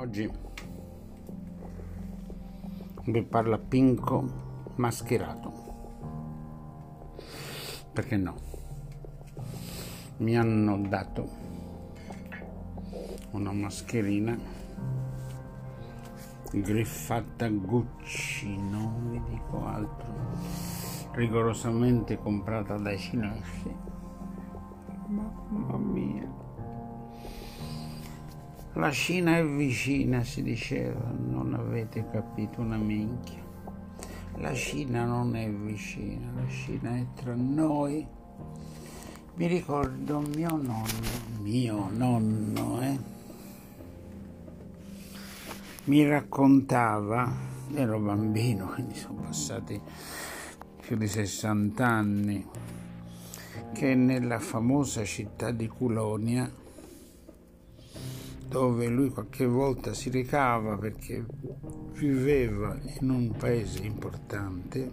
Oggi vi parla Pinco mascherato. Perché no? Mi hanno dato una mascherina griffata Gucci, non vi dico altro, rigorosamente comprata dai cinesi. Mamma mia. La Cina è vicina, si diceva, non avete capito una minchia. La Cina non è vicina, la Cina è tra noi. Mi ricordo mio nonno, mio nonno, eh? Mi raccontava, ero bambino, quindi sono passati più di 60 anni, che nella famosa città di Culonia dove lui qualche volta si recava perché viveva in un paese importante,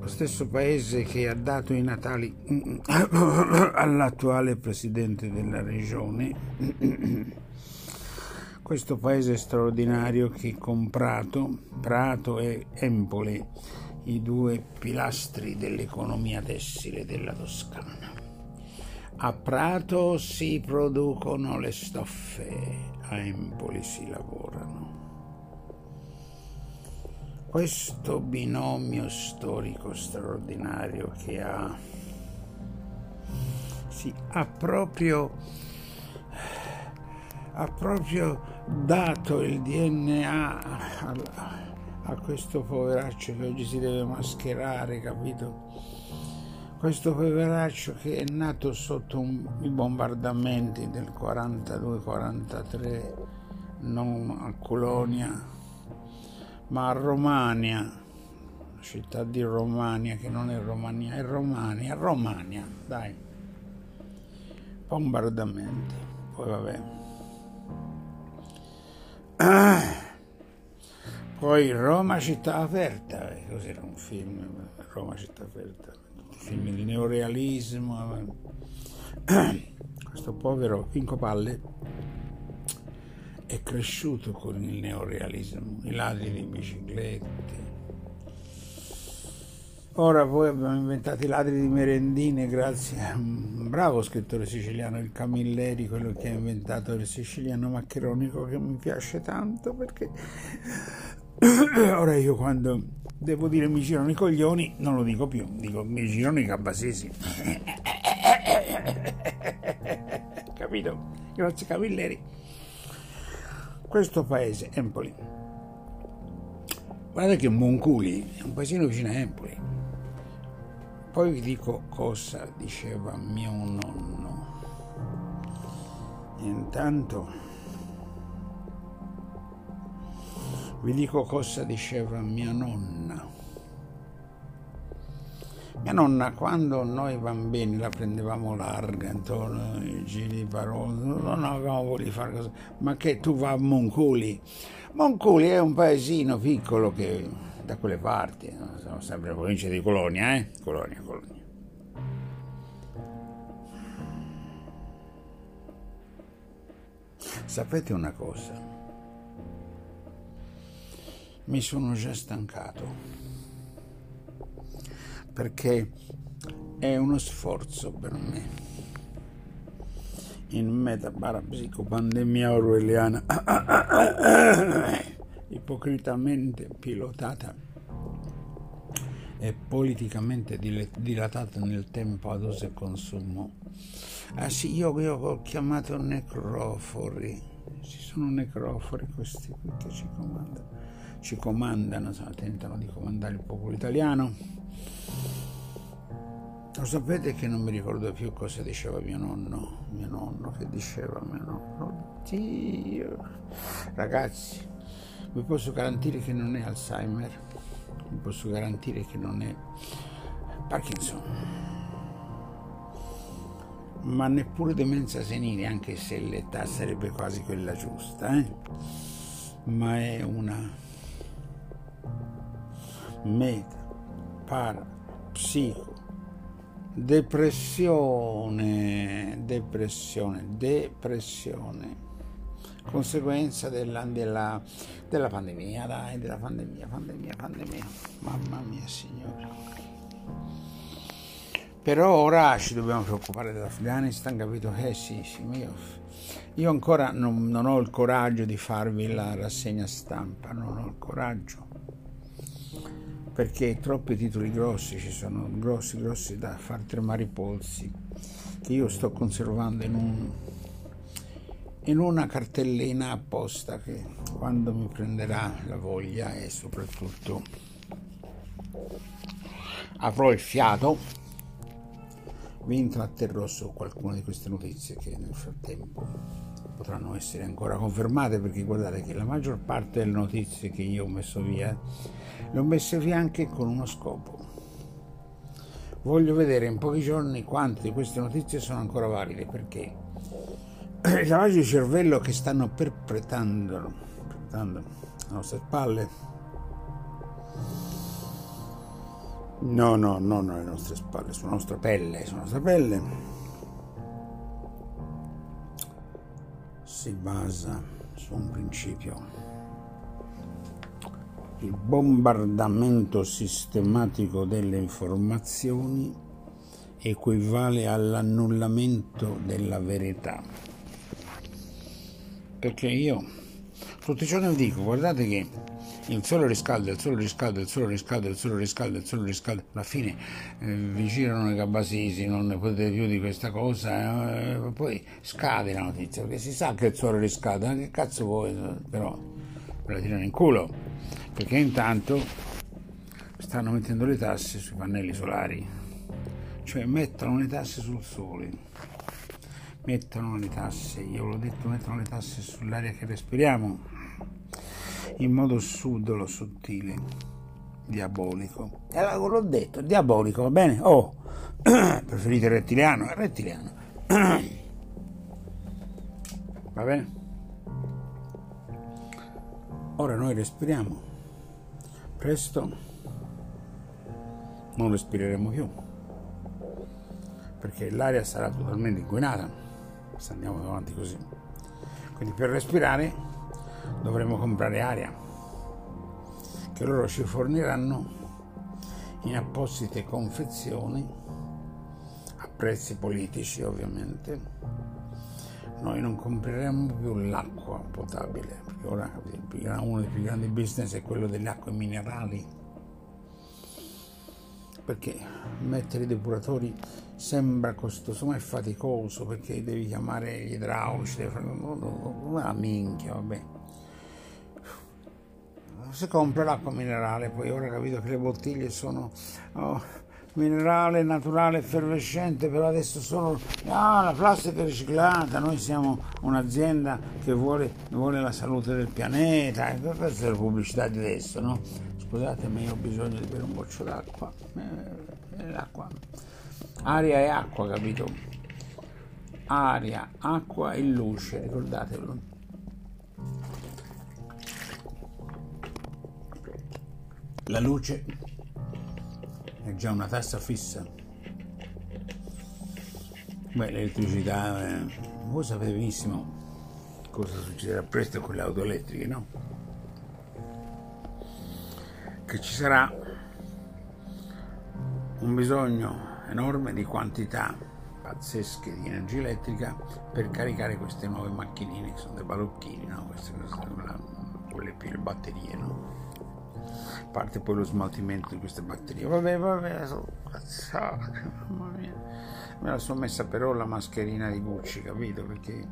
lo stesso paese che ha dato i natali all'attuale presidente della regione, questo paese straordinario che con Prato, Prato e Empoli, i due pilastri dell'economia tessile della Toscana. A Prato si producono le stoffe, a Empoli si lavorano. Questo binomio storico straordinario che ha, sì, ha, proprio, ha proprio dato il DNA a, a questo poveraccio che oggi si deve mascherare, capito? Questo poveraccio che è nato sotto un, i bombardamenti del 42-43 non a Colonia ma a Romania città di Romania che non è Romania è Romania Romania dai bombardamenti poi vabbè ah. poi Roma città aperta eh, cos'era un film Roma città aperta film di neorealismo. Questo povero Pinco Palle è cresciuto con il neorealismo, i ladri di biciclette. Ora poi abbiamo inventato i ladri di merendine grazie a un bravo scrittore siciliano, il Camilleri, quello che ha inventato il siciliano maccheronico che mi piace tanto perché ora io quando devo dire mi girano i coglioni, non lo dico più, dico mi girano i cabasesi. Capito? Grazie Camilleri. Questo paese, Empoli. Guardate che Monculi è un paesino vicino a Empoli. Poi vi dico cosa diceva mio nonno. Intanto Vi dico cosa diceva mia nonna. Mia nonna, quando noi bambini la prendevamo larga intorno ai giri di parole, non avevamo di fare cose, ma che tu va a Monculi. Monculi è un paesino piccolo che da quelle parti, siamo sempre in provincia di Colonia, eh? Colonia, Colonia. Sapete una cosa? Mi sono già stancato. Perché è uno sforzo per me. In meta parapsicopandemia orwelliana. Ipocritamente pilotata e politicamente dilatata nel tempo ad uso e consumo. Ah sì, io, io ho chiamato necrofori, ci sono necrofori questi qui che ci comandano ci comandano, tentano di comandare il popolo italiano. Lo sapete che non mi ricordo più cosa diceva mio nonno, mio nonno che diceva mio nonno, oddio. Ragazzi, vi posso garantire che non è Alzheimer, vi posso garantire che non è Parkinson, ma neppure demenza senile, anche se l'età sarebbe quasi quella giusta, eh? ma è una meta, para, psico, depressione, depressione, depressione. conseguenza della, della, della pandemia, dai, della pandemia, pandemia, pandemia. Mamma mia, signore. Però ora ci dobbiamo preoccupare dell'Afghanistan, capito? Eh sì, sì, io, io ancora non, non, ho il coraggio di farvi la rassegna stampa, non ho il coraggio, perché troppi titoli grossi ci sono, grossi, grossi da far tremare i polsi, che io sto conservando in, un, in una cartellina apposta che quando mi prenderà la voglia e soprattutto avrò il fiato vi intratterrò su qualcuna di queste notizie che nel frattempo potranno essere ancora confermate perché guardate che la maggior parte delle notizie che io ho messo via le ho messe via anche con uno scopo. Voglio vedere in pochi giorni quante di queste notizie sono ancora valide perché il lavaggio di cervello che stanno perpetrando, alle nostre spalle No, no, non alle nostre spalle, sulla nostra pelle, sulla nostra pelle si basa su un principio. Il bombardamento sistematico delle informazioni equivale all'annullamento della verità. Perché io tutti i giorni dico, guardate che il sole riscalda, il sole riscalda, il sole riscalda, il sole riscalda, il sole riscalda. Alla fine eh, vi girano i cabasisi, non ne potete più di questa cosa, eh, poi scade la notizia, perché si sa che il sole riscalda, che cazzo vuoi, però ve la tirano in culo, perché intanto stanno mettendo le tasse sui pannelli solari, cioè mettono le tasse sul sole, mettono le tasse, io l'ho detto, mettono le tasse sull'aria che respiriamo in modo subdolo, sottile, diabolico. E allora l'ho detto, diabolico, va bene? Oh, preferite il rettiliano? Il rettiliano. va bene? Ora noi respiriamo. Presto non respireremo più perché l'aria sarà totalmente inquinata se andiamo avanti così. Quindi per respirare dovremo comprare aria che loro ci forniranno in apposite confezioni a prezzi politici ovviamente noi non compreremo più l'acqua potabile perché ora uno dei più grandi business è quello delle acque minerali perché mettere i depuratori sembra costoso ma è faticoso perché devi chiamare gli idraulici devi una minchia vabbè si compra l'acqua minerale, poi ora capito che le bottiglie sono oh, minerale, naturale, effervescente, però adesso sono ah, la plastica riciclata, noi siamo un'azienda che vuole, vuole la salute del pianeta, e questa è la pubblicità di adesso, no? Scusate, ma io ho bisogno di bere un boccio d'acqua. Eh, l'acqua. Aria e acqua, capito? Aria, acqua e luce, ricordatelo. La luce è già una tassa fissa. Beh, l'elettricità, eh, voi sapete benissimo cosa succederà presto con le auto elettriche, no? Che ci sarà un bisogno enorme di quantità pazzesche di energia elettrica per caricare queste nuove macchinine che sono dei balocchini, no? Queste, queste, quelle per le batterie, no? Parte poi lo smaltimento di queste batterie. Vabbè, vabbè, sono cazzato, mamma mia. Me la sono messa però la mascherina di Gucci, capito? Perché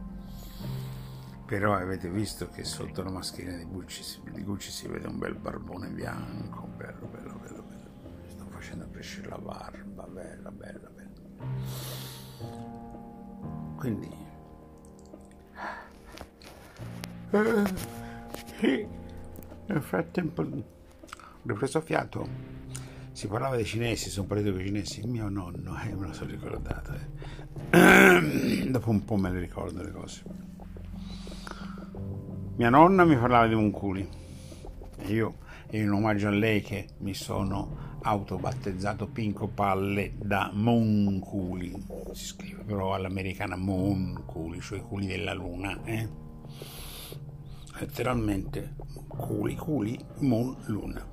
però avete visto che sotto la mascherina di Gucci, di Gucci si vede un bel barbone bianco, bello, bello, bello, bello. Sto facendo crescere la barba, bella, bella, bella. Quindi eh, nel frattempo ripreso fiato, si parlava dei cinesi, sono partito con i cinesi, mio nonno, eh, me lo sono ricordato, eh. dopo un po' me le ricordo le cose. Mia nonna mi parlava di Monculi e io, in omaggio a lei che mi sono autobattezzato Pinco Palle da Monculi, si scrive però all'americana Monculi, cioè i culi della luna, eh? Letteralmente culi, culi, moon, luna.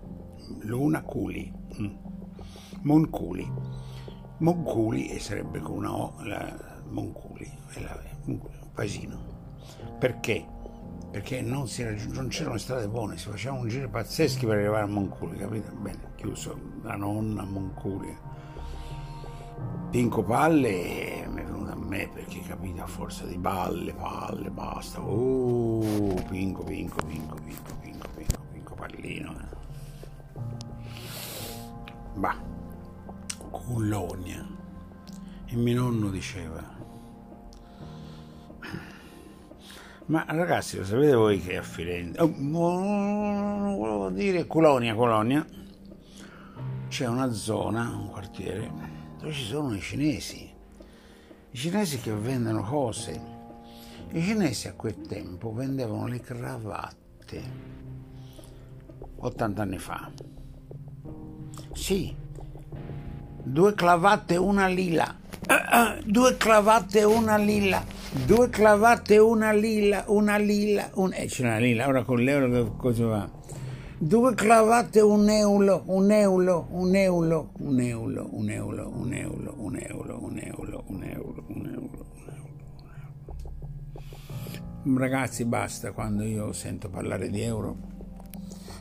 Luna culi. Mm. Monculi. Monculi e sarebbe con una O, la Monculi, un paesino. Perché? Perché non, si raggiung- non c'erano strade buone, si facevano un giro pazzeschi per arrivare a Monculi, capito? Bene, chiuso la nonna a Monculi. Pinco Palle me perché capito a forza di palle, palle, basta. Oh, Pinco, Pinco, Pinco, Pinco, Pinco, Pinco, Pinco Pallino. Eh. Bah, Cullonia. E mio nonno diceva, ma ragazzi lo sapete voi che a Firenze, oh, volevo dire Colonia, Colonia, c'è una zona, un quartiere, dove ci sono i cinesi, i cinesi che vendono cose. I cinesi a quel tempo vendevano le cravatte, 80 anni fa. Sì, due cravatte e una lila. Uh, uh, due cravatte e una lila. Due cravatte e una lila. Una lila. Un... Eh, c'è una lila, ora con l'euro cosa va? Due cravatte e un euro, un euro, un euro, un euro, un euro, un euro, un euro, un euro, un euro, un euro, un euro. Ragazzi, basta quando io sento parlare di euro.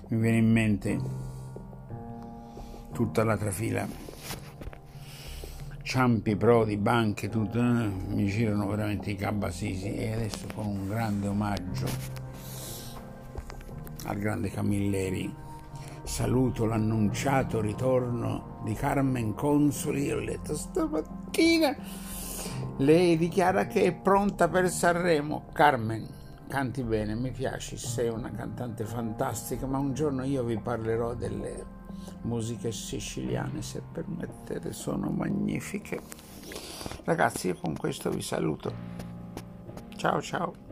Mi viene in mente tutta l'altra fila Ciampi, Prodi, banche, tutto, eh, mi girano veramente i cabasisi e adesso con un grande omaggio al grande Camilleri saluto l'annunciato ritorno di Carmen Consoli, ho letto stamattina, lei dichiara che è pronta per Sanremo, Carmen, canti bene, mi piaci, sei una cantante fantastica, ma un giorno io vi parlerò delle musiche siciliane, se permettete, sono magnifiche. Ragazzi, io con questo vi saluto. Ciao ciao.